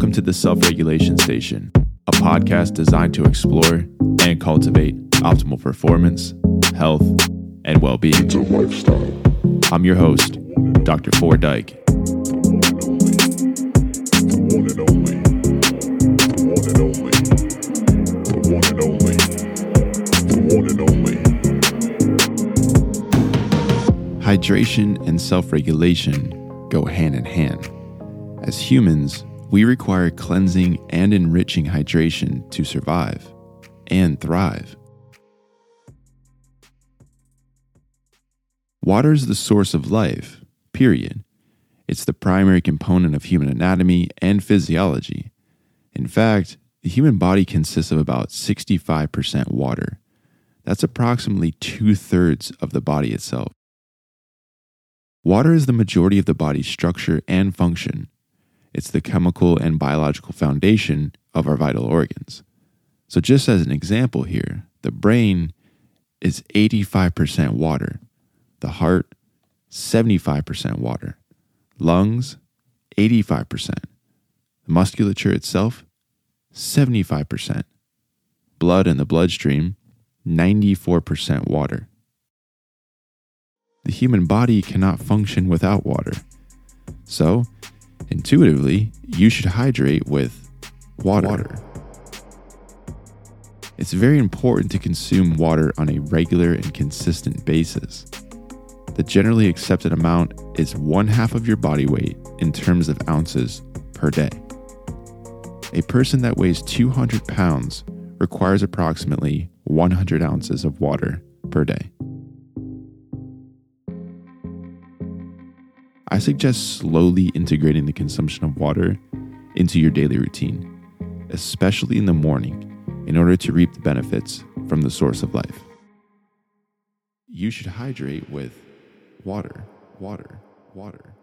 Welcome to the Self Regulation Station, a podcast designed to explore and cultivate optimal performance, health, and well being. It's a lifestyle. I'm your host, Dr. Ford Dyke. Hydration and self regulation go hand in hand. As humans, we require cleansing and enriching hydration to survive and thrive. Water is the source of life, period. It's the primary component of human anatomy and physiology. In fact, the human body consists of about 65% water. That's approximately two thirds of the body itself. Water is the majority of the body's structure and function. It's the chemical and biological foundation of our vital organs. So, just as an example here, the brain is 85% water, the heart, 75% water, lungs, 85%, the musculature itself, 75%, blood in the bloodstream, 94% water. The human body cannot function without water. So, intuitively, you should hydrate with water. water. It's very important to consume water on a regular and consistent basis. The generally accepted amount is one half of your body weight in terms of ounces per day. A person that weighs 200 pounds requires approximately 100 ounces of water per day. I suggest slowly integrating the consumption of water into your daily routine, especially in the morning, in order to reap the benefits from the source of life. You should hydrate with water, water, water.